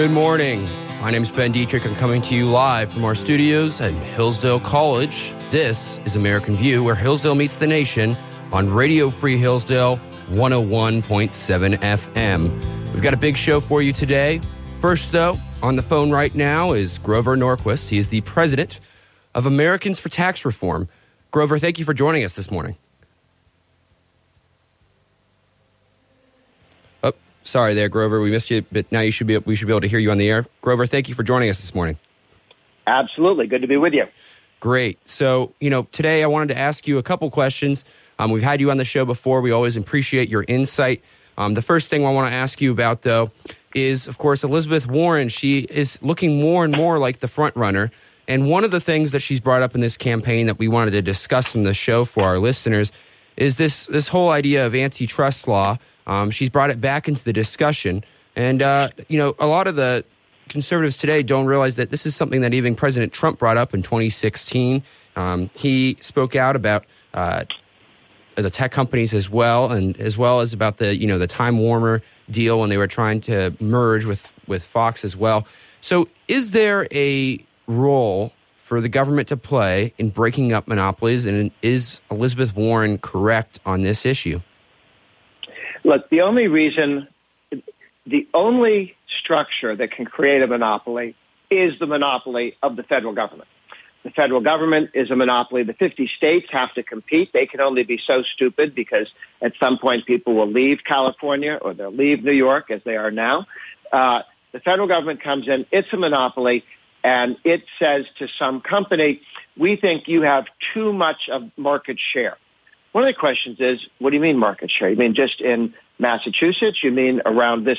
Good morning. My name is Ben Dietrich. I'm coming to you live from our studios at Hillsdale College. This is American View, where Hillsdale meets the nation on Radio Free Hillsdale 101.7 FM. We've got a big show for you today. First, though, on the phone right now is Grover Norquist. He is the president of Americans for Tax Reform. Grover, thank you for joining us this morning. Sorry there, Grover. We missed you, but now you should be we should be able to hear you on the air. Grover, thank you for joining us this morning. Absolutely. Good to be with you. Great. So, you know, today I wanted to ask you a couple questions. Um, we've had you on the show before. We always appreciate your insight. Um, the first thing I want to ask you about, though, is of course Elizabeth Warren. She is looking more and more like the front runner. And one of the things that she's brought up in this campaign that we wanted to discuss in the show for our listeners is this this whole idea of antitrust law. Um, she's brought it back into the discussion, and uh, you know a lot of the conservatives today don't realize that this is something that even President Trump brought up in 2016. Um, he spoke out about uh, the tech companies as well, and as well as about the you know the Time Warner deal when they were trying to merge with with Fox as well. So, is there a role for the government to play in breaking up monopolies, and is Elizabeth Warren correct on this issue? Look, the only reason, the only structure that can create a monopoly is the monopoly of the federal government. The federal government is a monopoly. The 50 states have to compete. They can only be so stupid because at some point people will leave California or they'll leave New York as they are now. Uh, the federal government comes in. It's a monopoly and it says to some company, we think you have too much of market share. One of the questions is, what do you mean market share? You mean just in Massachusetts? You mean around this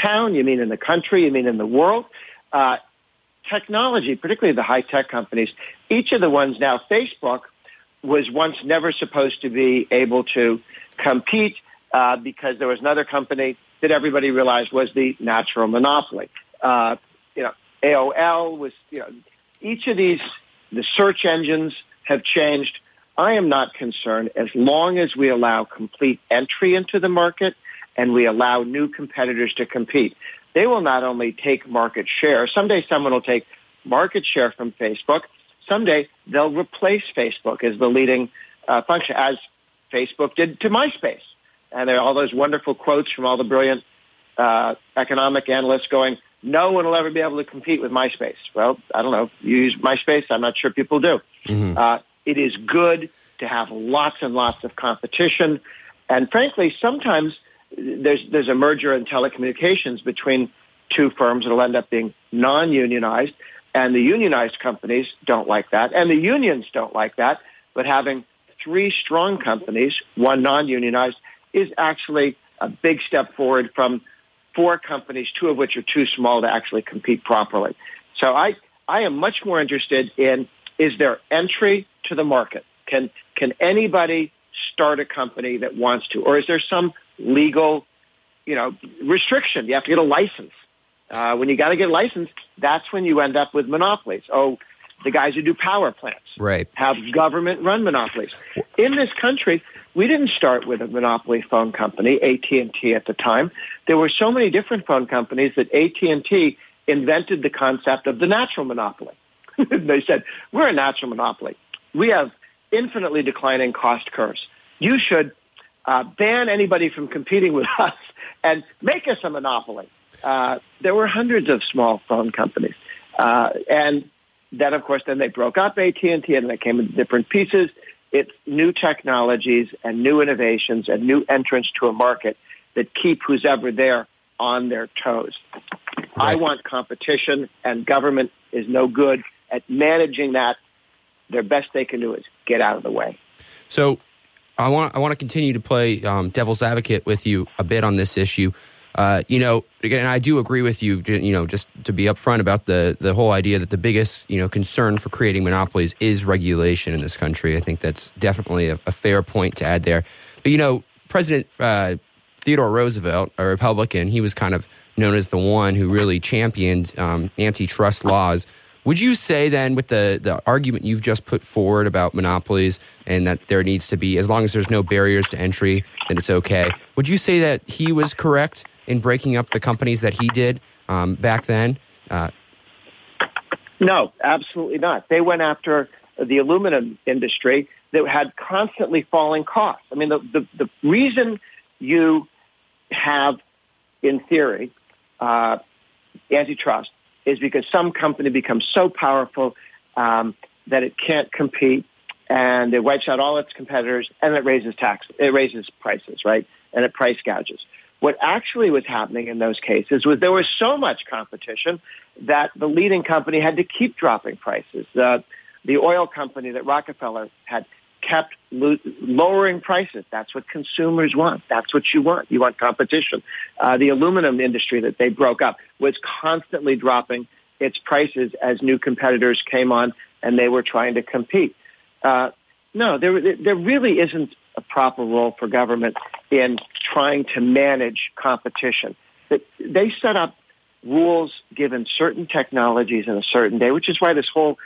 town? You mean in the country? You mean in the world? Uh, technology, particularly the high tech companies, each of the ones now, Facebook was once never supposed to be able to compete uh, because there was another company that everybody realized was the natural monopoly. Uh, you know, AOL was, you know, each of these, the search engines have changed. I am not concerned as long as we allow complete entry into the market and we allow new competitors to compete. They will not only take market share, someday someone will take market share from Facebook. Someday they'll replace Facebook as the leading uh, function, as Facebook did to MySpace. And there are all those wonderful quotes from all the brilliant uh, economic analysts going, no one will ever be able to compete with MySpace. Well, I don't know. You use MySpace. I'm not sure people do. Mm-hmm. Uh, it is good to have lots and lots of competition. And frankly, sometimes there's, there's a merger in telecommunications between two firms that'll end up being non-unionized. And the unionized companies don't like that. And the unions don't like that. But having three strong companies, one non-unionized, is actually a big step forward from four companies, two of which are too small to actually compete properly. So I, I am much more interested in is there entry to the market? Can, can anybody start a company that wants to? Or is there some legal, you know, restriction? You have to get a license. Uh, when you got to get a license, that's when you end up with monopolies. Oh, the guys who do power plants right. have government-run monopolies. In this country, we didn't start with a monopoly phone company, AT&T at the time. There were so many different phone companies that AT&T invented the concept of the natural monopoly. they said, we're a natural monopoly. We have infinitely declining cost curves. You should uh, ban anybody from competing with us and make us a monopoly. Uh, there were hundreds of small phone companies. Uh, and then, of course, then they broke up AT&T and they came in different pieces. It's new technologies and new innovations and new entrants to a market that keep who's ever there on their toes. Right. I want competition, and government is no good at managing that. Their best they can do is get out of the way. So, I want I want to continue to play um, devil's advocate with you a bit on this issue. Uh, you know, again, I do agree with you. You know, just to be upfront about the the whole idea that the biggest you know concern for creating monopolies is regulation in this country. I think that's definitely a, a fair point to add there. But you know, President uh, Theodore Roosevelt, a Republican, he was kind of known as the one who really championed um, antitrust laws. Would you say then, with the, the argument you've just put forward about monopolies and that there needs to be, as long as there's no barriers to entry, then it's okay? Would you say that he was correct in breaking up the companies that he did um, back then? Uh, no, absolutely not. They went after the aluminum industry that had constantly falling costs. I mean, the, the, the reason you have, in theory, uh, antitrust is because some company becomes so powerful um, that it can't compete and it wipes out all its competitors and it raises tax, it raises prices, right? And it price gouges. What actually was happening in those cases was there was so much competition that the leading company had to keep dropping prices. Uh, the oil company that Rockefeller had kept lo- lowering prices. That's what consumers want. That's what you want. You want competition. Uh, the aluminum industry that they broke up was constantly dropping its prices as new competitors came on and they were trying to compete. Uh, no, there, there really isn't a proper role for government in trying to manage competition. They set up rules given certain technologies in a certain day, which is why this whole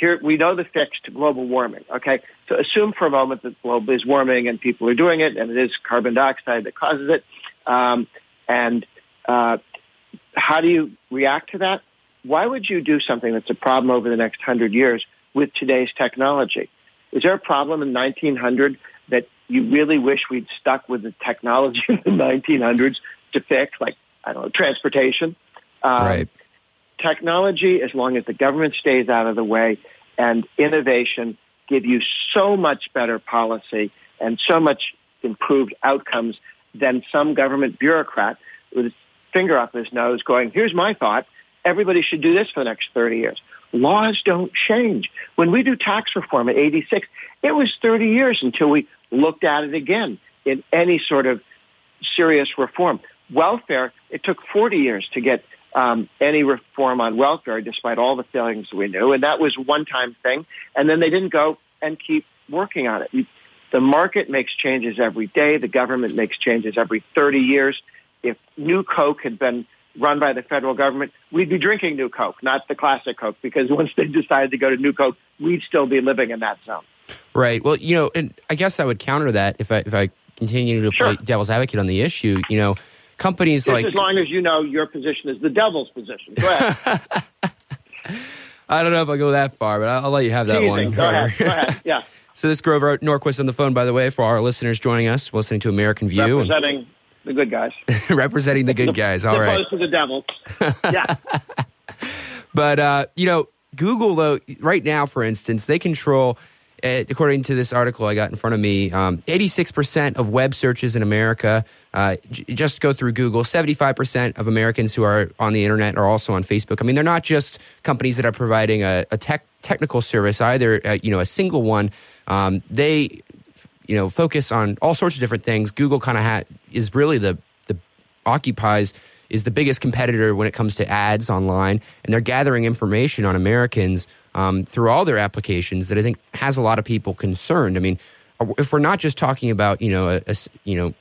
here we know the fix to global warming. Okay, so assume for a moment that the globe is warming and people are doing it, and it is carbon dioxide that causes it. Um, and uh, how do you react to that? Why would you do something that's a problem over the next hundred years with today's technology? Is there a problem in 1900 that you really wish we'd stuck with the technology of the 1900s to fix, like I don't know, transportation? Um, right technology, as long as the government stays out of the way, and innovation give you so much better policy and so much improved outcomes than some government bureaucrat with his finger up his nose going, here's my thought. Everybody should do this for the next 30 years. Laws don't change. When we do tax reform at 86, it was 30 years until we looked at it again in any sort of serious reform. Welfare, it took 40 years to get um, any reform on welfare, despite all the failings we knew. And that was one time thing. And then they didn't go and keep working on it. The market makes changes every day. The government makes changes every 30 years. If New Coke had been run by the federal government, we'd be drinking New Coke, not the classic Coke, because once they decided to go to New Coke, we'd still be living in that zone. Right. Well, you know, and I guess I would counter that if I if I continue to sure. play devil's advocate on the issue. You know, companies Just like as long as you know your position is the devil's position. Go ahead. I don't know if I'll go that far, but I'll, let you have that Teasing. one. Go ahead. Go ahead. Yeah. So this Grover Norquist on the phone, by the way, for our listeners joining us, listening to American View, representing and, the good guys, representing the good guys. All right, opposed to the devil. Yeah. but uh, you know, Google though, right now, for instance, they control according to this article I got in front of me, um, 86% of web searches in America uh, j- just go through Google. 75% of Americans who are on the internet are also on Facebook. I mean, they're not just companies that are providing a, a tech, technical service, either, uh, you know, a single one. Um, they, you know, focus on all sorts of different things. Google kind of ha- is really the, the occupies is the biggest competitor when it comes to ads online, and they're gathering information on Americans um, through all their applications that I think has a lot of people concerned. I mean, if we're not just talking about you know a, a you know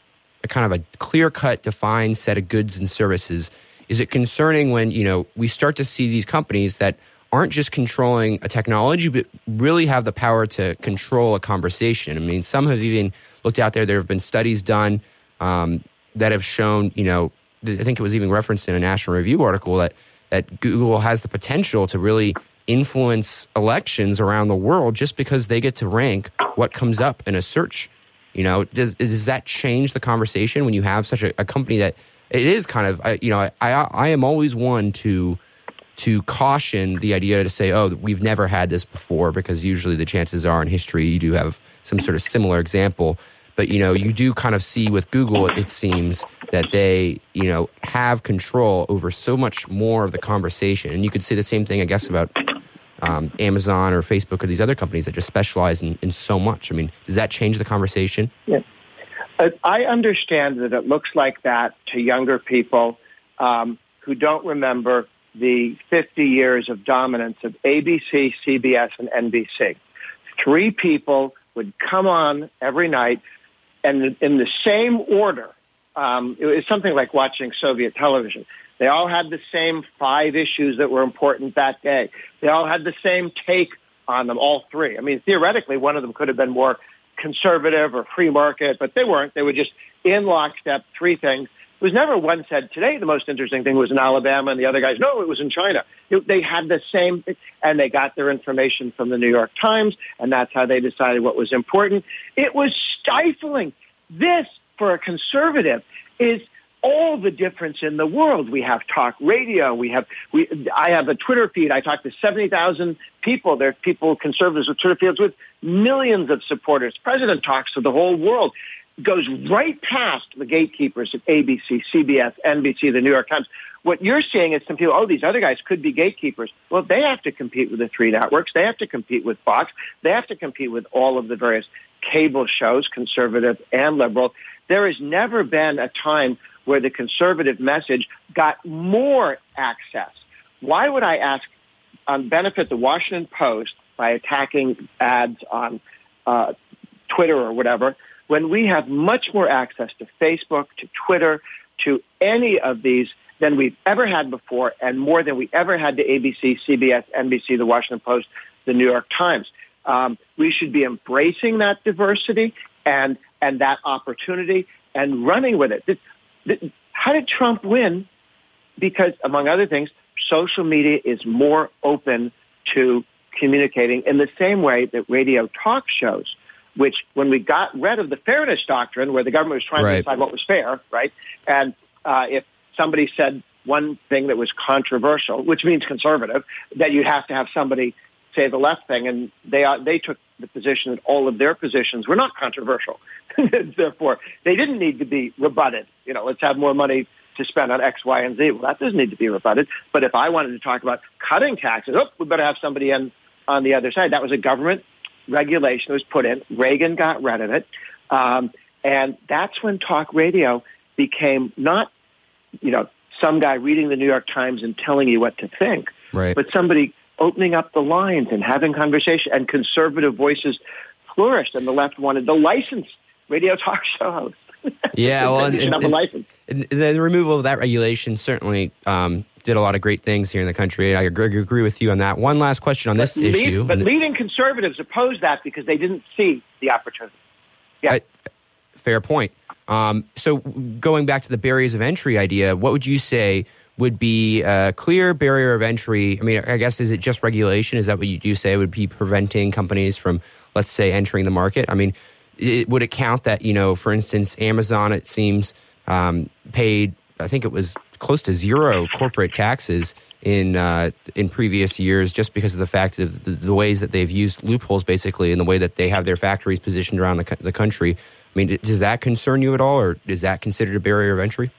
a kind of a clear cut defined set of goods and services, is it concerning when you know we start to see these companies that aren't just controlling a technology but really have the power to control a conversation? I mean, some have even looked out there. There have been studies done um, that have shown you know I think it was even referenced in a National Review article that that Google has the potential to really influence elections around the world just because they get to rank what comes up in a search. You know, does does that change the conversation when you have such a, a company that it is kind of you know I I am always one to to caution the idea to say oh we've never had this before because usually the chances are in history you do have some sort of similar example but you know you do kind of see with Google it seems that they you know have control over so much more of the conversation and you could say the same thing I guess about um, Amazon or Facebook or these other companies that just specialize in, in so much. I mean, does that change the conversation? Yeah. I understand that it looks like that to younger people um, who don't remember the 50 years of dominance of ABC, CBS, and NBC. Three people would come on every night, and in the same order, um, it was something like watching Soviet television. They all had the same five issues that were important that day. They all had the same take on them, all three. I mean, theoretically, one of them could have been more conservative or free market, but they weren't. They were just in lockstep, three things. It was never one said today the most interesting thing was in Alabama and the other guys, no, it was in China. They had the same, and they got their information from the New York Times, and that's how they decided what was important. It was stifling. This, for a conservative, is all the difference in the world. We have talk radio. We have, we, I have a Twitter feed. I talk to 70,000 people. There are people, conservatives with Twitter feeds with millions of supporters. President talks to the whole world goes right past the gatekeepers of ABC, CBS, NBC, the New York Times. What you're seeing is some people, oh, these other guys could be gatekeepers. Well, they have to compete with the three networks. They have to compete with Fox. They have to compete with all of the various cable shows, conservative and liberal. There has never been a time where the conservative message got more access. Why would I ask um, benefit the Washington Post by attacking ads on uh, Twitter or whatever when we have much more access to Facebook, to Twitter, to any of these than we've ever had before and more than we ever had to ABC, CBS, NBC, the Washington Post, the New York Times. Um, we should be embracing that diversity and, and that opportunity and running with it. This, how did Trump win? Because, among other things, social media is more open to communicating in the same way that radio talk shows which when we got rid of the fairness doctrine, where the government was trying right. to decide what was fair, right? And uh, if somebody said one thing that was controversial, which means conservative, that you'd have to have somebody say the left thing, and they uh, they took the position that all of their positions were not controversial. Therefore, they didn't need to be rebutted. You know, let's have more money to spend on X, Y, and Z. Well, that doesn't need to be rebutted. But if I wanted to talk about cutting taxes, oh, we better have somebody in on the other side. That was a government regulation that was put in. Reagan got rid of it. Um, and that's when talk radio became not, you know, some guy reading the New York Times and telling you what to think, right. but somebody opening up the lines and having conversation and conservative voices flourished and the left wanted the license radio talk show host. Yeah, well, and, and, and, and, the removal of that regulation certainly um, did a lot of great things here in the country. I agree, agree with you on that. One last question on but this lead, issue. But leading conservatives opposed that because they didn't see the opportunity. Yeah. I, fair point. Um, so going back to the barriers of entry idea, what would you say would be a clear barrier of entry? I mean, I guess is it just regulation? Is that what you do say would be preventing companies from, let's say, entering the market? I mean, it, would it count that you know, for instance, Amazon? It seems um, paid. I think it was close to zero corporate taxes in uh, in previous years, just because of the fact of the, the, ways that they've used loopholes, basically, in the way that they have their factories positioned around the, the country. I mean, does that concern you at all, or is that considered a barrier of entry?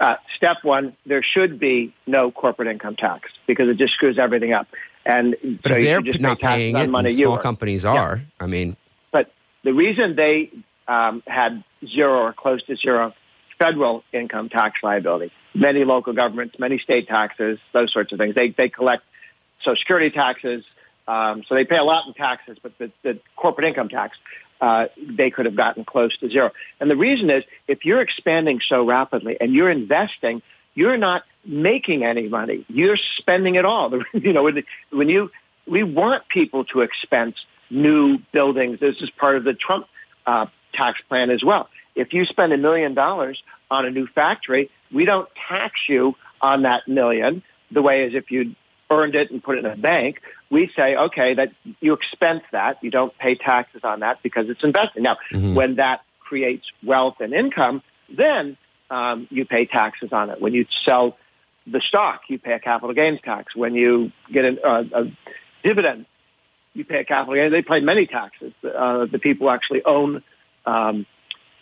Uh, step one: there should be no corporate income tax because it just screws everything up. And but so if they're just not paying it, money small companies are. Yeah. I mean, but the reason they um, had zero or close to zero federal income tax liability. Many local governments, many state taxes, those sorts of things. They, they collect Social Security taxes, um, so they pay a lot in taxes, but the, the corporate income tax, uh, they could have gotten close to zero. And the reason is if you're expanding so rapidly and you're investing, you're not making any money. You're spending it all. you know, when, you, we want people to expense new buildings. This is part of the Trump uh, tax plan as well if you spend a million dollars on a new factory, we don't tax you on that million the way as if you earned it and put it in a bank. We say, okay, that you expense that. You don't pay taxes on that because it's investing. Now, mm-hmm. when that creates wealth and income, then um, you pay taxes on it. When you sell the stock, you pay a capital gains tax. When you get an, uh, a dividend, you pay a capital gains. They pay many taxes. Uh, the people who actually own um,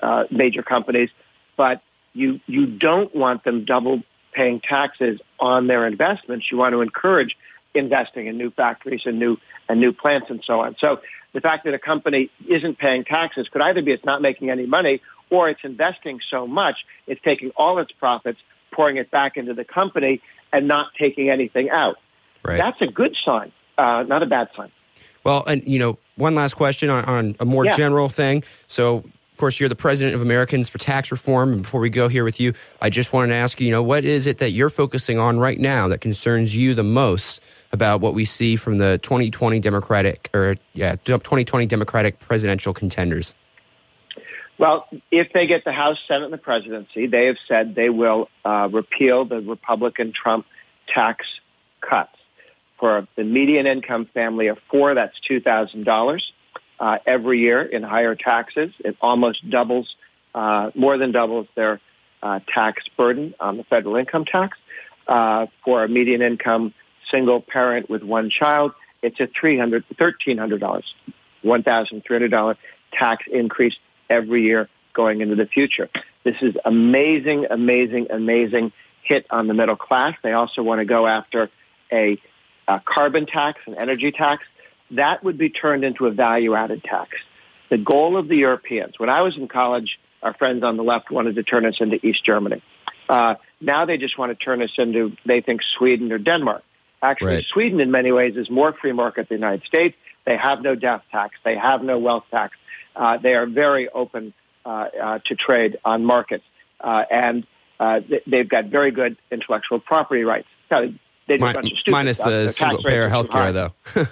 uh, major companies, but you you don't want them double paying taxes on their investments. You want to encourage investing in new factories and new and new plants and so on. So the fact that a company isn't paying taxes could either be it's not making any money or it's investing so much it's taking all its profits, pouring it back into the company, and not taking anything out. Right. That's a good sign, uh, not a bad sign. Well, and you know, one last question on, on a more yeah. general thing. So of course, you're the president of Americans for Tax Reform. And before we go here with you, I just wanted to ask you, you know, what is it that you're focusing on right now that concerns you the most about what we see from the 2020 Democratic or yeah, 2020 Democratic presidential contenders? Well, if they get the House, Senate, and the presidency, they have said they will uh, repeal the Republican Trump tax cuts. For the median income family of four, that's $2,000 uh, every year in higher taxes. It almost doubles, uh, more than doubles their uh, tax burden on the federal income tax. Uh, for a median income single parent with one child, it's a $300, $1,300, $1,300 tax increase every year going into the future. This is amazing, amazing, amazing hit on the middle class. They also want to go after a, a carbon tax, an energy tax. That would be turned into a value-added tax. The goal of the Europeans, when I was in college, our friends on the left wanted to turn us into East Germany. Uh, now they just want to turn us into, they think, Sweden or Denmark. Actually, right. Sweden, in many ways, is more free market than the United States. They have no death tax. They have no wealth tax. Uh, they are very open uh, uh, to trade on markets, uh, and uh, they've got very good intellectual property rights. Now, they do a bunch of stupid minus stuff. the single payer health care, though.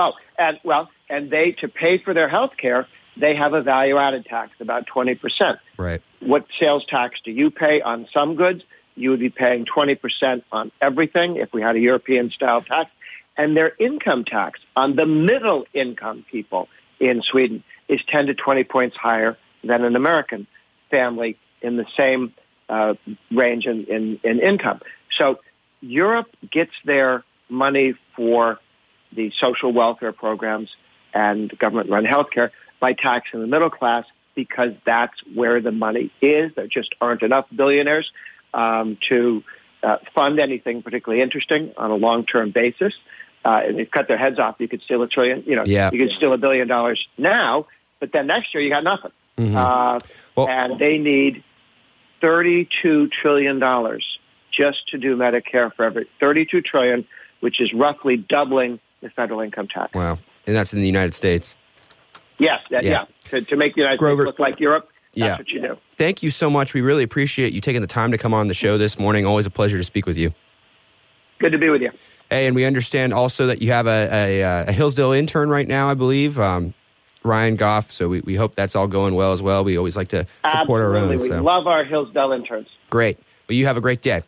oh, and well, and they to pay for their health care, they have a value added tax about twenty percent. Right. What sales tax do you pay on some goods? You would be paying twenty percent on everything if we had a European style tax, and their income tax on the middle income people in Sweden is 10 to 20 points higher than an American family in the same uh, range in, in, in income. So Europe gets their money for the social welfare programs and government-run healthcare by taxing the middle class because that's where the money is. There just aren't enough billionaires um, to uh, fund anything particularly interesting on a long-term basis. Uh, and they've cut their heads off. You could steal a trillion, you know, yeah. you could steal a billion dollars now but then next year you got nothing. Mm-hmm. Uh, well, and they need $32 trillion just to do Medicare for every 32 trillion, which is roughly doubling the federal income tax. Wow. And that's in the United States. Yes, that, yeah. yeah. To, to, make the United Grover, States look like Europe, that's yeah. what you do. Thank you so much. We really appreciate you taking the time to come on the show this morning. Always a pleasure to speak with you. Good to be with you. Hey, and we understand also that you have a, a, a Hillsdale intern right now, I believe. Um, Ryan Goff. So we, we hope that's all going well as well. We always like to support Absolutely. our own. We so. love our Hillsdale interns. Great. Well, you have a great day.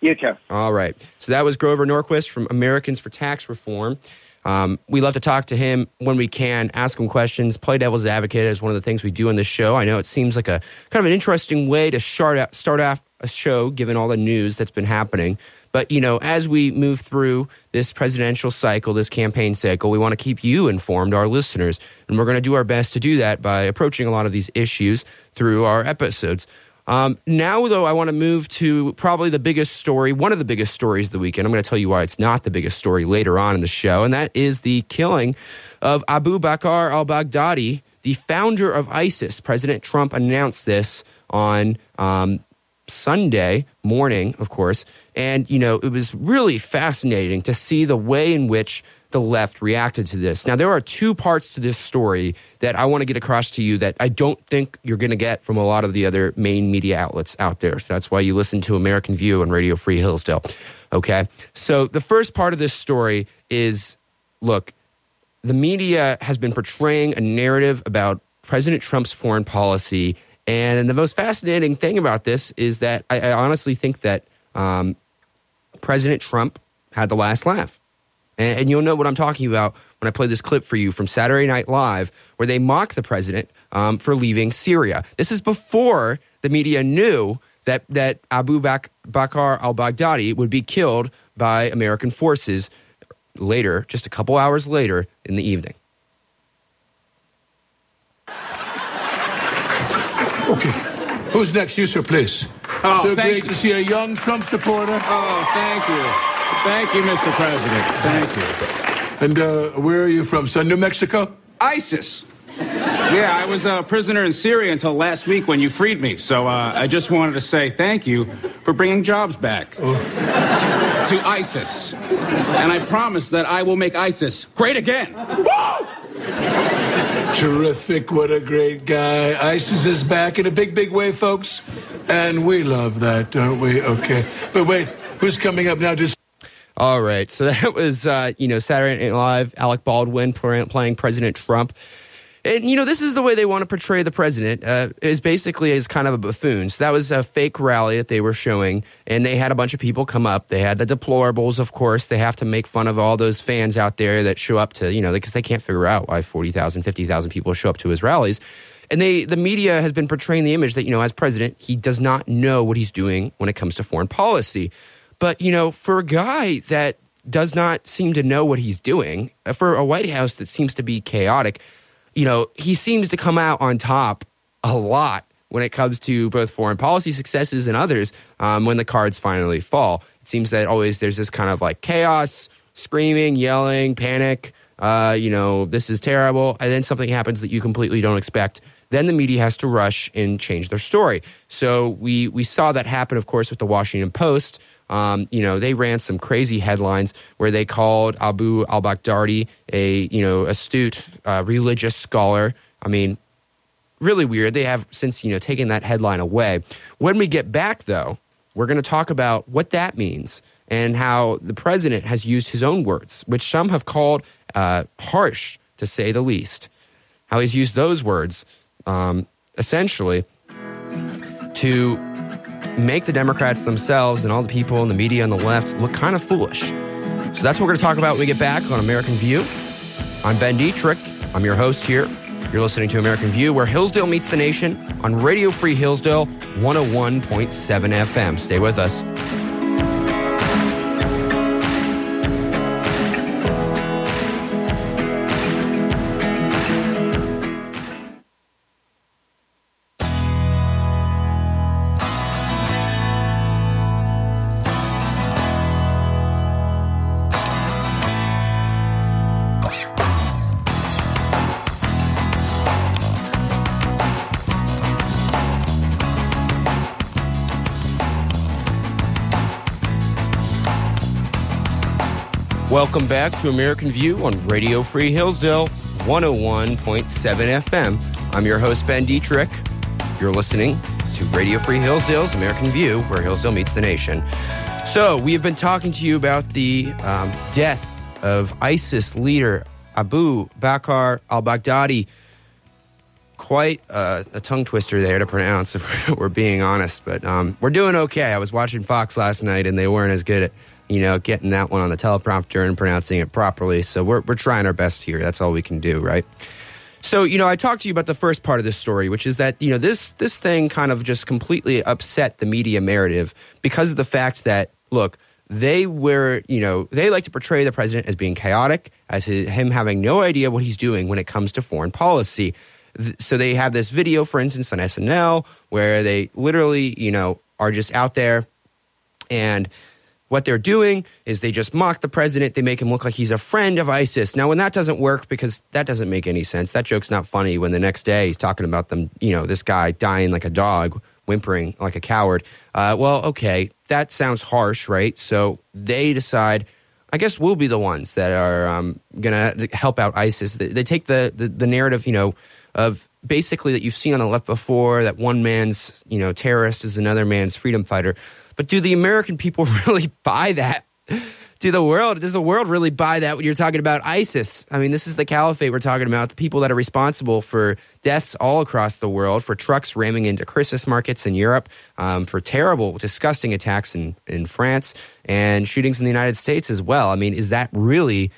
You too. All right. So that was Grover Norquist from Americans for Tax Reform. Um, we love to talk to him when we can, ask him questions, play devil's advocate is one of the things we do on this show. I know it seems like a kind of an interesting way to start out, start off a show given all the news that's been happening. But, you know, as we move through this presidential cycle, this campaign cycle, we want to keep you informed, our listeners. And we're going to do our best to do that by approaching a lot of these issues through our episodes. Um, now, though, I want to move to probably the biggest story, one of the biggest stories of the weekend. I'm going to tell you why it's not the biggest story later on in the show, and that is the killing of Abu Bakr al Baghdadi, the founder of ISIS. President Trump announced this on um, Sunday morning, of course. And, you know, it was really fascinating to see the way in which the left reacted to this. Now, there are two parts to this story that I want to get across to you that I don't think you're going to get from a lot of the other main media outlets out there. So that's why you listen to American View and Radio Free Hillsdale. Okay. So the first part of this story is look, the media has been portraying a narrative about President Trump's foreign policy and the most fascinating thing about this is that I, I honestly think that um, President Trump had the last laugh. And, and, you'll know what I'm talking about when I play this clip for you from Saturday Night Live, where they mock the president um, for leaving Syria. This is before the media knew that, that Abu Bakr al Baghdadi would be killed by American forces later, just a couple hours later in the evening. Okay. Who's next? You, sir, please. Oh, so great you. to see a young Trump supporter. Oh, thank you. Thank you, Mr. President. Thank you. And uh, where are you from, son? New Mexico? ISIS. Yeah, I was a prisoner in Syria until last week when you freed me. So uh, I just wanted to say thank you for bringing jobs back oh. to ISIS. And I promise that I will make ISIS great again. Woo! Terrific. What a great guy. ISIS is back in a big, big way, folks. And we love that, don't we? Okay. But wait, who's coming up now? Just. All right. So that was, uh, you know, Saturday Night Live, Alec Baldwin playing President Trump. And you know, this is the way they want to portray the president. Uh, is basically as kind of a buffoon. So that was a fake rally that they were showing, and they had a bunch of people come up. They had the deplorables, of course. They have to make fun of all those fans out there that show up to, you know, because they can't figure out why 40,000, 50,000 people show up to his rallies. And they, the media has been portraying the image that, you know, as president, he does not know what he's doing when it comes to foreign policy. But, you know, for a guy that does not seem to know what he's doing, uh, for a White House that seems to be chaotic, you know, he seems to come out on top a lot when it comes to both foreign policy successes and others um, when the cards finally fall. It seems that always there's this kind of like chaos, screaming, yelling, panic. Uh, you know, this is terrible. And then something happens that you completely don't expect. Then the media has to rush and change their story. So we, we saw that happen, of course, with the Washington Post. Um, you know, they ran some crazy headlines where they called Abu al Baghdadi a, you know, astute uh, religious scholar. I mean, really weird. They have since, you know, taken that headline away. When we get back, though, we're going to talk about what that means and how the president has used his own words, which some have called uh, harsh, to say the least. How he's used those words um, essentially to make the Democrats themselves and all the people in the media on the left look kind of foolish. So that's what we're going to talk about when we get back on American View. I'm Ben Dietrich. I'm your host here. You're listening to American View, where Hillsdale meets the nation on Radio Free Hillsdale 101.7 FM. Stay with us. Welcome back to American View on Radio Free Hillsdale 101.7 FM. I'm your host, Ben Dietrich. You're listening to Radio Free Hillsdale's American View, where Hillsdale meets the nation. So, we have been talking to you about the um, death of ISIS leader Abu Bakr al Baghdadi. Quite a, a, tongue twister there to pronounce, if we're being honest, but um, we're doing okay. I was watching Fox last night and they weren't as good at you know, getting that one on the teleprompter and pronouncing it properly. So we're, we're trying our best here. That's all we can do, right? So, you know, I talked to you about the first part of this story, which is that, you know, this this thing kind of just completely upset the media narrative because of the fact that, look, they were, you know, they like to portray the president as being chaotic, as him having no idea what he's doing when it comes to foreign policy. So they have this video, for instance, on SNL, where they literally, you know, are just out there and what they're doing is they just mock the president. They make him look like he's a friend of ISIS. Now, when that doesn't work, because that doesn't make any sense, that joke's not funny when the next day he's talking about them, you know, this guy dying like a dog, whimpering like a coward. Uh, well, okay, that sounds harsh, right? So they decide, I guess we'll be the ones that are um, going to help out ISIS. They, they take the, the, the narrative, you know, of basically that you've seen on the left before that one man's, you know, terrorist is another man's freedom fighter. But do the American people really buy that? Do the world does the world really buy that when you're talking about ISIS? I mean, this is the caliphate we're talking about, the people that are responsible for deaths all across the world, for trucks ramming into Christmas markets in Europe, um, for terrible, disgusting attacks in, in France, and shootings in the United States as well. I mean, is that really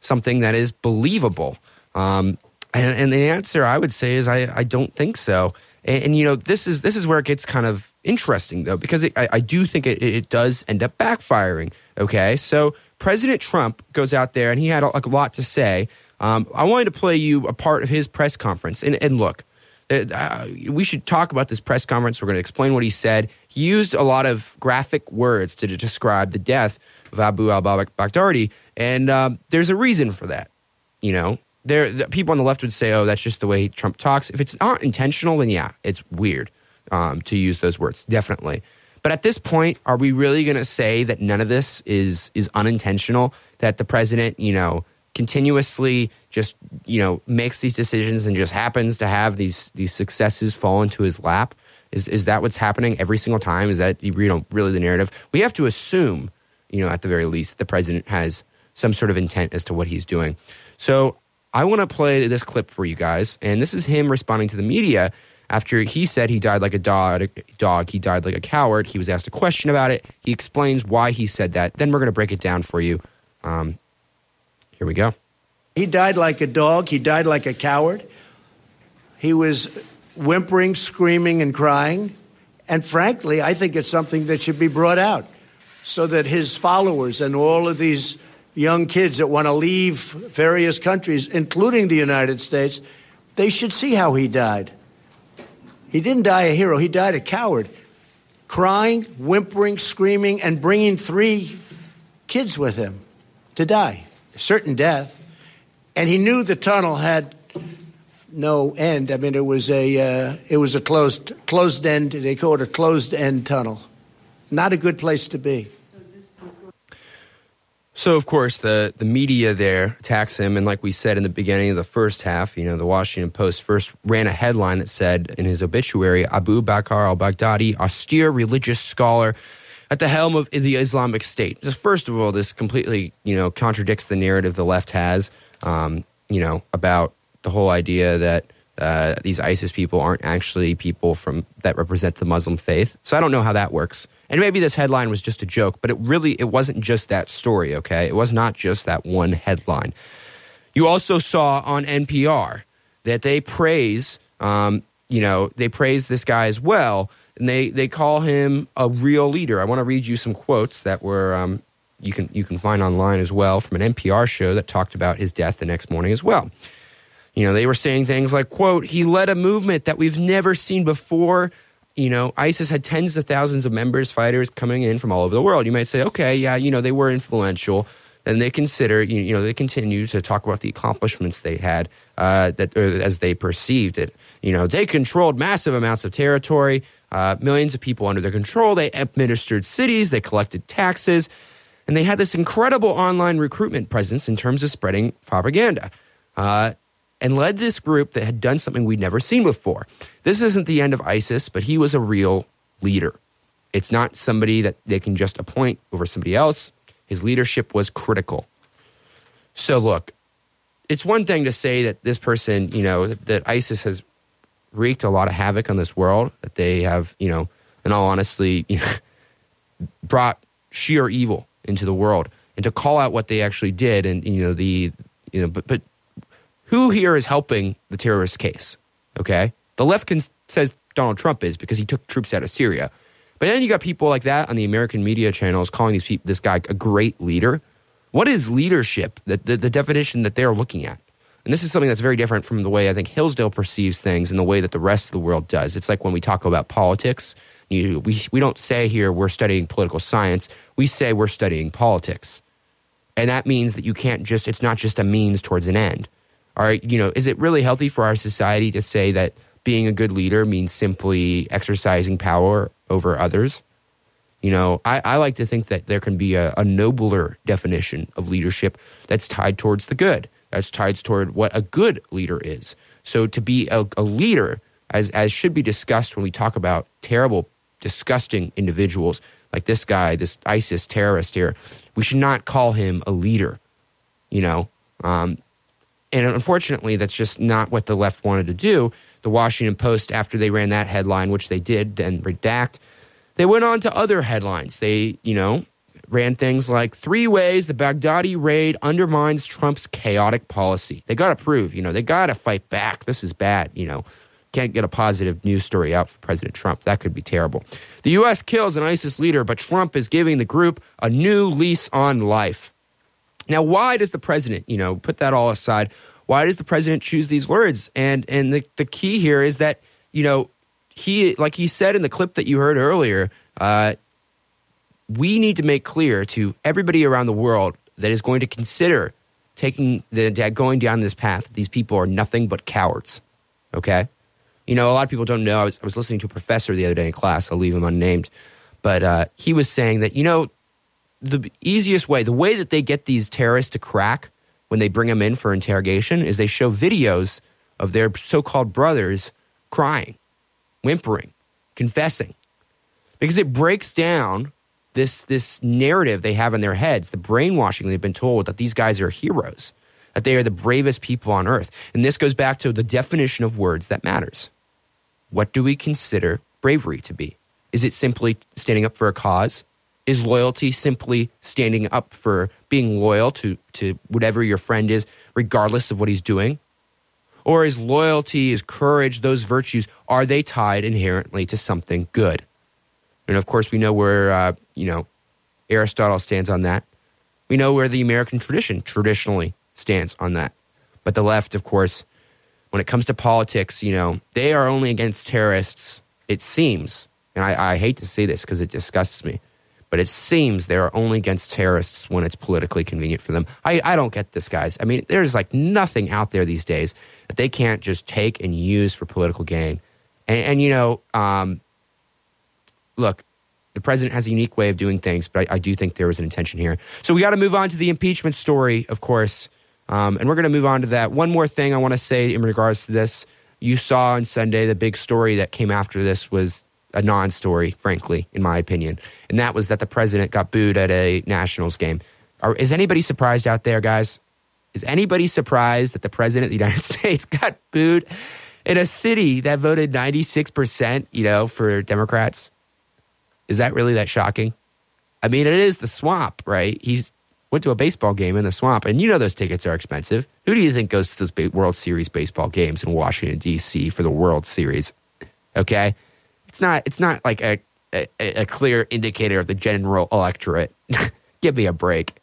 something that is believable? Um, and, and, the answer I would say is I, I don't think so. And, and, you know, this is this is where it gets kind of interesting though, because it, I, I, do think it, it, does end up backfiring. Okay, so President Trump goes out there and he had a, a lot to say. Um, I wanted to play you a part of his press conference, and, and look. Uh, uh we should talk about this press conference. We're going to explain what he said. He used a lot of graphic words to, describe the death of Abu al Baghdadi, and um, there's a reason for that. You know, there the people on the left would say, "Oh, that's just the way Trump talks." If it's not intentional, then yeah, it's weird um, to use those words, definitely. But at this point, are we really going to say that none of this is is unintentional? That the president, you know, continuously just you know makes these decisions and just happens to have these these successes fall into his lap? Is is that what's happening every single time? Is that you know really the narrative? We have to assume, you know, at the very least, that the president has some sort of intent as to what he's doing. So I want to play this clip for you guys, and this is him responding to the media after he said he died like a dog. Dog, he died like a coward. He was asked a question about it. He explains why he said that. Then we're going to break it down for you. Um, here we go. He died like a dog. He died like a coward. He was whimpering, screaming, and crying. And frankly, I think it's something that should be brought out so that his followers and all of these young kids that want to leave various countries, including the United States, they should see how he died. He didn't die a hero, he died a coward, crying, whimpering, screaming, and bringing three kids with him to die, certain death. And he knew the tunnel had no end. I mean, it was a uh, it was a closed closed end. They call it a closed end tunnel. Not a good place to be. So of course the the media there attacks him, and like we said in the beginning of the first half, you know, the Washington Post first ran a headline that said in his obituary, Abu Bakr al-Baghdadi, austere religious scholar at the helm of the Islamic State. Just first of all, this completely you know contradicts the narrative the left has, um, you know, about the whole idea that uh, these ISIS people aren't actually people from that represent the Muslim faith. So I don't know how that works. And maybe this headline was just a joke, but it really it wasn't just that story, okay? It was not just that one headline. You also saw on NPR that they praise um, you know, they praise this guy as well, and they they call him a real leader. I want to read you some quotes that were um, you can you can find online as well from an NPR show that talked about his death the next morning as well. You know, they were saying things like, quote, he led a movement that we've never seen before you know, ISIS had tens of thousands of members, fighters coming in from all over the world. You might say, okay, yeah, you know, they were influential. And they consider, you know, they continue to talk about the accomplishments they had uh, that as they perceived it. You know, they controlled massive amounts of territory, uh, millions of people under their control. They administered cities, they collected taxes, and they had this incredible online recruitment presence in terms of spreading propaganda. Uh, and led this group that had done something we'd never seen before. This isn't the end of ISIS, but he was a real leader. It's not somebody that they can just appoint over somebody else. His leadership was critical. So, look, it's one thing to say that this person, you know, that, that ISIS has wreaked a lot of havoc on this world, that they have, you know, in all honesty, you know, brought sheer evil into the world, and to call out what they actually did, and you know the, you know, but but who here is helping the terrorist case? Okay. The left can, says Donald Trump is because he took troops out of Syria. But then you got people like that on the American media channels calling these people, this guy a great leader. What is leadership? The, the, the definition that they're looking at. And this is something that's very different from the way I think Hillsdale perceives things and the way that the rest of the world does. It's like when we talk about politics, you, we, we don't say here we're studying political science. We say we're studying politics. And that means that you can't just, it's not just a means towards an end. Are you know, is it really healthy for our society to say that being a good leader means simply exercising power over others? You know, I, I like to think that there can be a, a nobler definition of leadership that's tied towards the good, that's tied toward what a good leader is. So to be a, a leader, as as should be discussed when we talk about terrible, disgusting individuals like this guy, this ISIS terrorist here, we should not call him a leader. You know, um, and unfortunately, that's just not what the left wanted to do. The Washington Post, after they ran that headline, which they did then redact, they went on to other headlines. They, you know, ran things like three ways the Baghdadi raid undermines Trump's chaotic policy. They got to prove, you know, they got to fight back. This is bad, you know. Can't get a positive news story out for President Trump. That could be terrible. The U.S. kills an ISIS leader, but Trump is giving the group a new lease on life. Now, why does the president, you know, put that all aside? Why does the president choose these words? And and the, the key here is that, you know, he like he said in the clip that you heard earlier, uh, we need to make clear to everybody around the world that is going to consider taking the going down this path these people are nothing but cowards. Okay? You know, a lot of people don't know. I was, I was listening to a professor the other day in class. I'll leave him unnamed. But uh, he was saying that, you know, the easiest way, the way that they get these terrorists to crack when they bring them in for interrogation is they show videos of their so called brothers crying, whimpering, confessing. Because it breaks down this, this narrative they have in their heads, the brainwashing they've been told that these guys are heroes, that they are the bravest people on earth. And this goes back to the definition of words that matters. What do we consider bravery to be? Is it simply standing up for a cause? Is loyalty simply standing up for being loyal to, to whatever your friend is, regardless of what he's doing? Or is loyalty, is courage, those virtues, are they tied inherently to something good? And of course, we know where, uh, you know, Aristotle stands on that. We know where the American tradition traditionally stands on that. But the left, of course, when it comes to politics, you know, they are only against terrorists, it seems. And I, I hate to say this because it disgusts me but it seems they are only against terrorists when it's politically convenient for them. I, I don't get this, guys. I mean, there's like nothing out there these days that they can't just take and use for political gain. And, and you know, um, look, the president has a unique way of doing things, but I, I do think there was an intention here. So we got to move on to the impeachment story, of course. Um, and we're going to move on to that. One more thing I want to say in regards to this. You saw on Sunday the big story that came after this was a non story, frankly, in my opinion. And that was that the president got booed at a Nationals game. Are, is anybody surprised out there, guys? Is anybody surprised that the president of the United States got booed in a city that voted 96%, you know, for Democrats? Is that really that shocking? I mean, it is the swamp, right? He's went to a baseball game in the swamp, and you know those tickets are expensive. Who do you think goes to those World Series baseball games in Washington D.C. for the World Series? Okay, it's not it's not like a a, a clear indicator of the general electorate. Give me a break.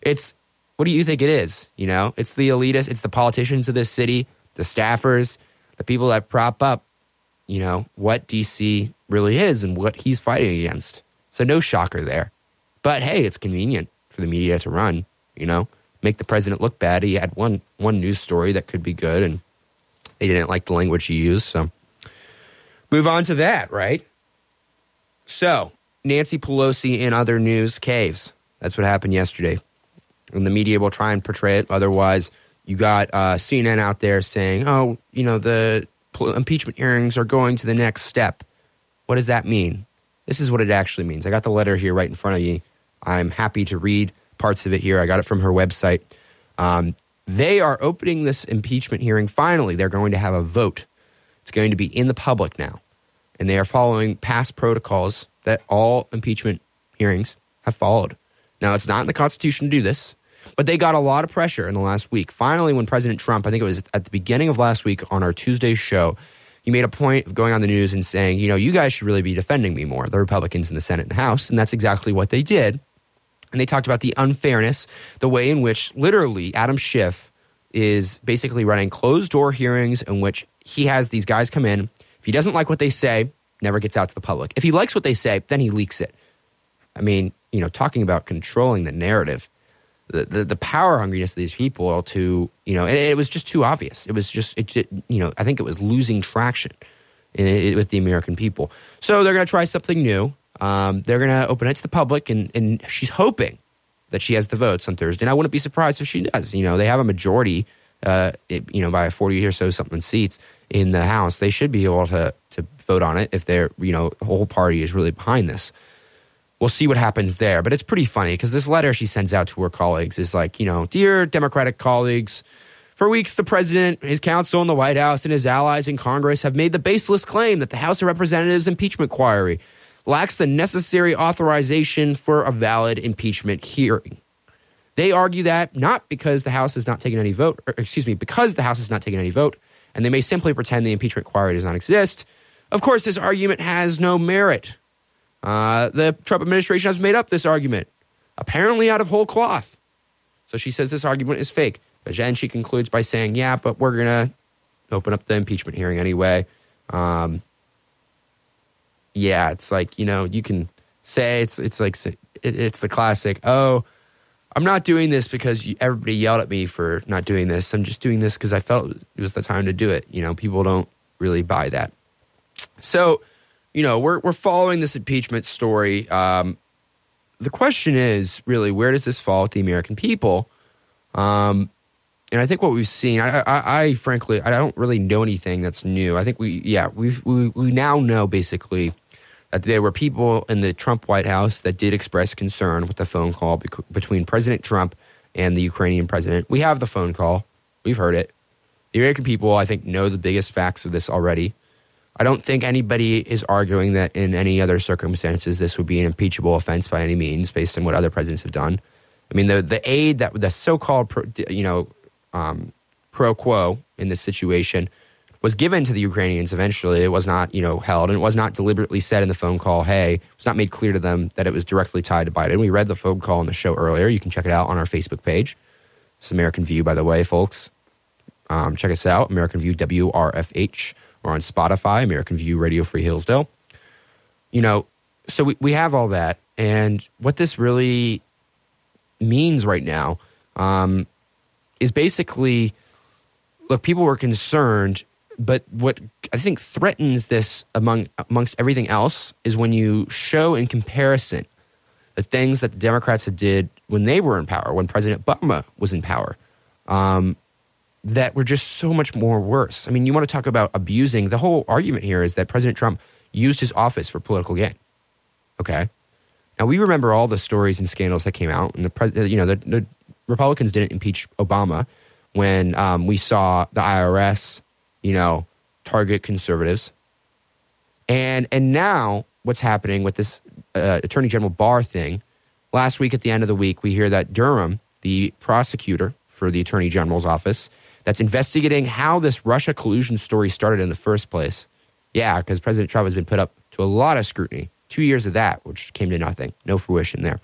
It's what do you think it is? You know, it's the elitists, it's the politicians of this city, the staffers, the people that prop up, you know, what DC really is and what he's fighting against. So no shocker there. But hey, it's convenient for the media to run, you know, make the president look bad. He had one one news story that could be good and they didn't like the language he used, so Move on to that, right? So, Nancy Pelosi in other news caves. That's what happened yesterday. And the media will try and portray it. Otherwise, you got uh, CNN out there saying, oh, you know, the impeachment hearings are going to the next step. What does that mean? This is what it actually means. I got the letter here right in front of you. I'm happy to read parts of it here. I got it from her website. Um, they are opening this impeachment hearing. Finally, they're going to have a vote. It's going to be in the public now and they are following past protocols that all impeachment hearings have followed. Now, it's not in the Constitution to do this, but they got a lot of pressure in the last week. Finally, when President Trump, I think it was at the beginning of last week on our Tuesday show, he made a point of going on the news and saying, you know, you guys should really be defending me more, the Republicans in the Senate and the House. And that's exactly what they did. And they talked about the unfairness, the way in which literally Adam Schiff is basically running closed door hearings in which he has these guys come in if he doesn't like what they say, never gets out to the public. If he likes what they say, then he leaks it. I mean, you know, talking about controlling the narrative, the the, the power hungriness of these people to, you know, it, it was just too obvious. It was just, it, you know, I think it was losing traction in, in, with the American people. So they're going to try something new. Um, they're going to open it to the public, and, and she's hoping that she has the votes on Thursday. And I wouldn't be surprised if she does. You know, they have a majority, uh, it, you know, by 40 or so something seats in the House, they should be able to to vote on it if they're you know whole party is really behind this. We'll see what happens there, but it's pretty funny because this letter she sends out to her colleagues is like, you know, dear Democratic colleagues. For weeks, the president, his counsel in the White House, and his allies in Congress have made the baseless claim that the House of Representatives impeachment inquiry lacks the necessary authorization for a valid impeachment hearing. They argue that not because the House has not taken any vote, or excuse me, because the House has not taken any vote, and they may simply pretend the impeachment inquiry does not exist. Of course, this argument has no merit. Uh, the Trump administration has made up this argument, apparently out of whole cloth. So she says this argument is fake. But then she concludes by saying, yeah, but we're going to open up the impeachment hearing anyway. Um, yeah, it's like, you know, you can say it's, it's like, it's the classic, oh, I'm not doing this because everybody yelled at me for not doing this. I'm just doing this because I felt it was the time to do it. You know, people don't really buy that. So, you know, we're we're following this impeachment story. Um, the question is really where does this fall with the American people? Um, and I think what we've seen, I, I, I, frankly, I don't really know anything that's new. I think we, yeah, we we now know basically that there were people in the Trump White House that did express concern with the phone call between President Trump and the Ukrainian president. We have the phone call. We've heard it. The American people, I think, know the biggest facts of this already. I don't think anybody is arguing that in any other circumstances this would be an impeachable offense by any means, based on what other presidents have done. I mean, the the aid that the so-called you know um, pro quo in this situation was given to the Ukrainians eventually. It was not, you know, held and it was not deliberately said in the phone call, hey, it was not made clear to them that it was directly tied to Biden. We read the phone call on the show earlier. You can check it out on our Facebook page. It's American View, by the way, folks. Um, check us out, American View WRFH, or on Spotify, American View Radio Free Hillsdale. You know, so we, we have all that. And what this really means right now um, is basically look, people were concerned but what I think threatens this among amongst everything else is when you show in comparison the things that the Democrats had did when they were in power, when President Obama was in power, um, that were just so much more worse. I mean, you want to talk about abusing. The whole argument here is that President Trump used his office for political gain. Okay, now we remember all the stories and scandals that came out, and the president, you know, the, the Republicans didn't impeach Obama when um, we saw the IRS you know, target conservatives. And and now what's happening with this uh, Attorney General Barr thing? Last week at the end of the week, we hear that Durham, the prosecutor for the Attorney General's office, that's investigating how this Russia collusion story started in the first place. Yeah, because President Trump has been put up to a lot of scrutiny. Two years of that, which came to nothing, no fruition there.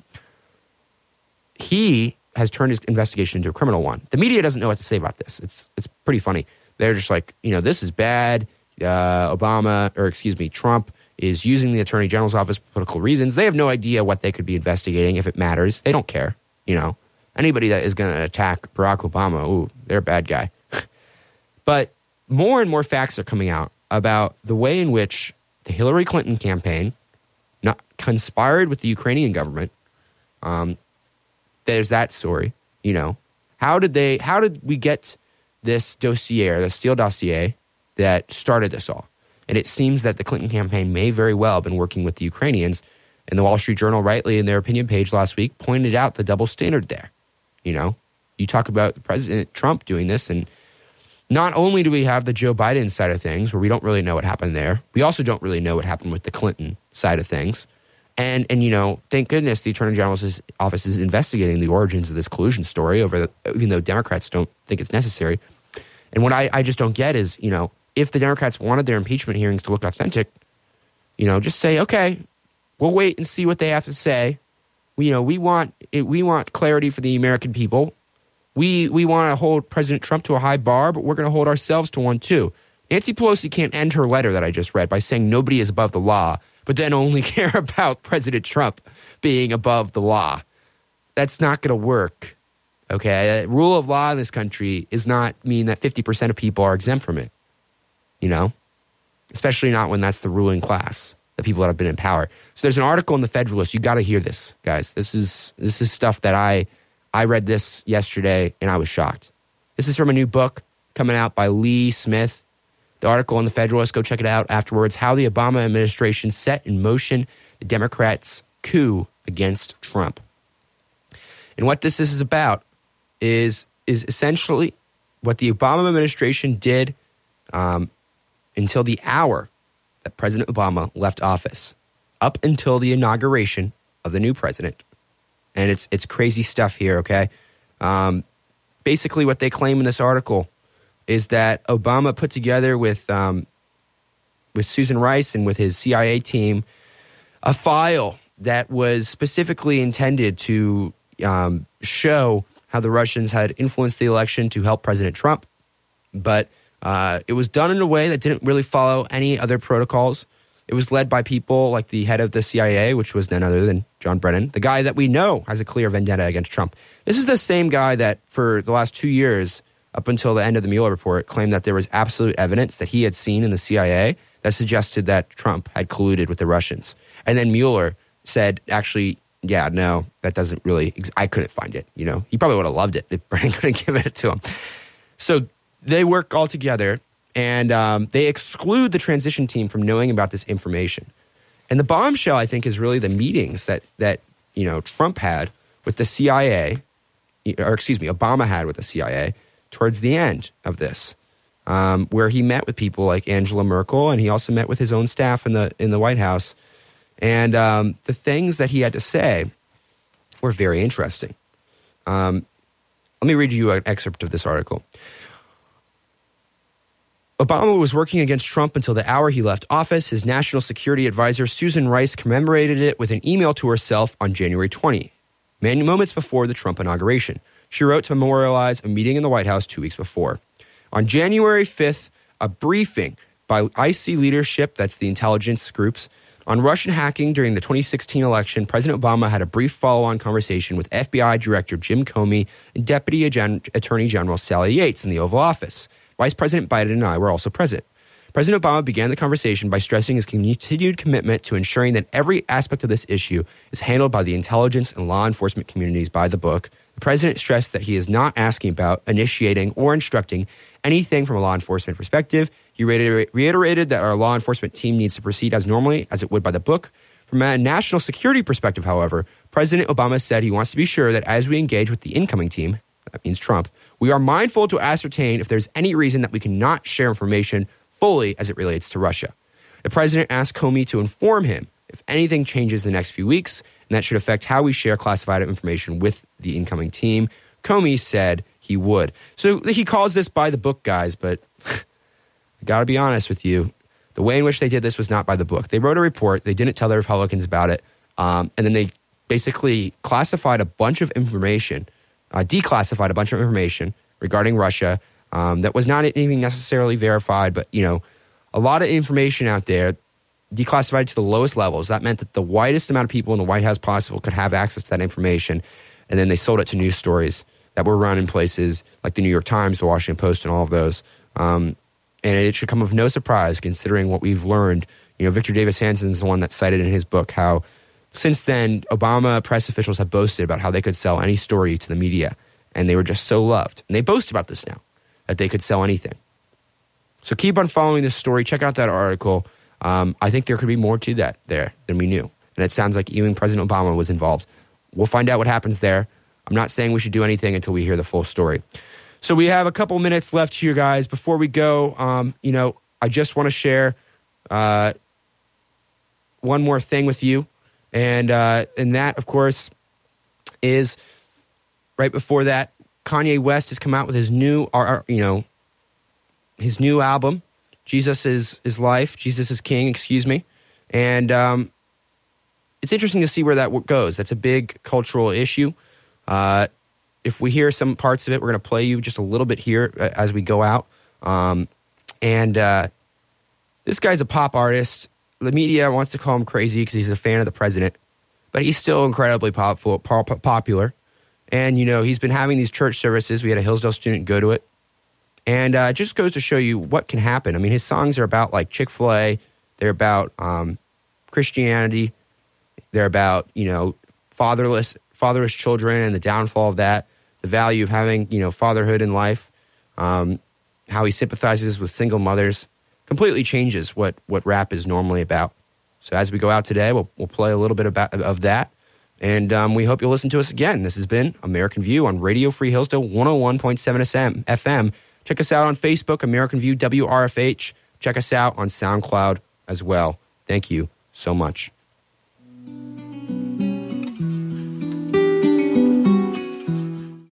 He has turned his investigation into a criminal one. The media doesn't know what to say about this. It's it's pretty funny. They're just like, you know, this is bad. Uh, Obama, or excuse me, Trump is using the attorney general's office for political reasons. They have no idea what they could be investigating if it matters. They don't care. You know, anybody that is going to attack Barack Obama, ooh, they're a bad guy. but more and more facts are coming out about the way in which the Hillary Clinton campaign not conspired with the Ukrainian government. Um, there's that story. You know, how did they? How did we get this dossier, the Steele dossier, that started this all. And it seems that the Clinton campaign may very well have been working with the Ukrainians. And the Wall Street Journal, rightly in their opinion page last week, pointed out the double standard there. You know, you talk about President Trump doing this, and not only do we have the Joe Biden side of things, where we don't really know what happened there, we also don't really know what happened with the Clinton side of things. And and you know, thank goodness the Attorney General's office is investigating the origins of this collusion story. Over the, even though Democrats don't think it's necessary. And what I, I just don't get is, you know, if the Democrats wanted their impeachment hearings to look authentic, you know, just say, okay, we'll wait and see what they have to say. We, you know, we want we want clarity for the American people. We we want to hold President Trump to a high bar, but we're going to hold ourselves to one too. Nancy Pelosi can't end her letter that I just read by saying nobody is above the law but then only care about President Trump being above the law. That's not going to work. Okay, rule of law in this country is not mean that 50% of people are exempt from it. You know, especially not when that's the ruling class, the people that have been in power. So there's an article in the Federalist. You got to hear this, guys. This is this is stuff that I I read this yesterday and I was shocked. This is from a new book coming out by Lee Smith the article in the Federalist, go check it out afterwards. How the Obama administration set in motion the Democrats' coup against Trump. And what this is about is is essentially what the Obama administration did um, until the hour that President Obama left office, up until the inauguration of the new president. And it's it's crazy stuff here. Okay, um, basically what they claim in this article is that Obama put together with um, with Susan Rice and with his CIA team a file that was specifically intended to um, show how the Russians had influenced the election to help President Trump, but uh, it was done in a way that didn't really follow any other protocols. It was led by people like the head of the CIA, which was none other than John Brennan, the guy that we know has a clear vendetta against Trump. This is the same guy that for the last two years up until the end of the Mueller report, claimed that there was absolute evidence that he had seen in the CIA that suggested that Trump had colluded with the Russians. And then Mueller said, actually, yeah, no, that doesn't really, I couldn't find it. You know, he probably would have loved it if Brennan could have given it to him. So they work all together and um, they exclude the transition team from knowing about this information. And the bombshell, I think, is really the meetings that, that you know, Trump had with the CIA or excuse me, Obama had with the CIA towards the end of this, um, where he met with people like Angela Merkel, and he also met with his own staff in the in the White House, and um, the things that he had to say were very interesting. Um, let me read you an excerpt of this article. Obama was working against Trump until the hour he left office. His national security advisor, Susan Rice, commemorated it with an email to herself on January 20, moments before the Trump inauguration. She wrote to memorialize a meeting in the White House two weeks before. On January 5th, a briefing by IC leadership, that's the intelligence groups, on Russian hacking during the 2016 election, President Obama had a brief follow on conversation with FBI Director Jim Comey and Deputy Attorney General Sally Yates in the Oval Office. Vice President Biden and I were also present. President Obama began the conversation by stressing his continued commitment to ensuring that every aspect of this issue is handled by the intelligence and law enforcement communities by the book. The president stressed that he is not asking about, initiating, or instructing anything from a law enforcement perspective. He reiterated that our law enforcement team needs to proceed as normally as it would by the book. From a national security perspective, however, President Obama said he wants to be sure that as we engage with the incoming team, that means Trump, we are mindful to ascertain if there's any reason that we cannot share information fully as it relates to Russia. The president asked Comey to inform him if anything changes the next few weeks, and that should affect how we share classified information with the incoming team. Comey said he would. So he calls this by the book, guys, but I got to be honest with you. The way in which they did this was not by the book. They wrote a report, they didn't tell the Republicans about it, um, and then they basically classified a bunch of information uh, declassified a bunch of information regarding Russia um, that was not even necessarily verified, but you know, a lot of information out there declassified to the lowest levels. That meant that the widest amount of people in the White House possible could have access to that information, and then they sold it to news stories that were run in places like the New York Times, the Washington Post, and all of those. Um, and it should come of no surprise considering what we've learned. You know, Victor Davis Hanson is the one that cited in his book how since then, Obama press officials have boasted about how they could sell any story to the media, and they were just so loved. And they boast about this now, that they could sell anything. So keep on following this story. Check out that article. Um, I think there could be more to that there than we knew. And it sounds like even President Obama was involved. We'll find out what happens there. I'm not saying we should do anything until we hear the full story. So we have a couple minutes left here, guys. Before we go, um, you know, I just want to share uh, one more thing with you. And uh, and that, of course, is right before that. Kanye West has come out with his new, you know, his new album, Jesus is is life, Jesus is king. Excuse me, and um, it's interesting to see where that goes. That's a big cultural issue. Uh, if we hear some parts of it, we're going to play you just a little bit here uh, as we go out. Um, and uh, this guy's a pop artist the media wants to call him crazy because he's a fan of the president, but he's still incredibly pop, pop, popular. And, you know, he's been having these church services. We had a Hillsdale student go to it. And uh, it just goes to show you what can happen. I mean, his songs are about like Chick fil A, they're about um, Christianity, they're about, you know, fatherless, fatherless children and the downfall of that, the value of having, you know, fatherhood in life, um, how he sympathizes with single mothers completely changes what, what rap is normally about. So as we go out today, we'll, we'll play a little bit about, of that. And um, we hope you'll listen to us again. This has been American View on Radio Free Hillsdale 101.7 FM. Check us out on Facebook, American View WRFH. Check us out on SoundCloud as well. Thank you so much.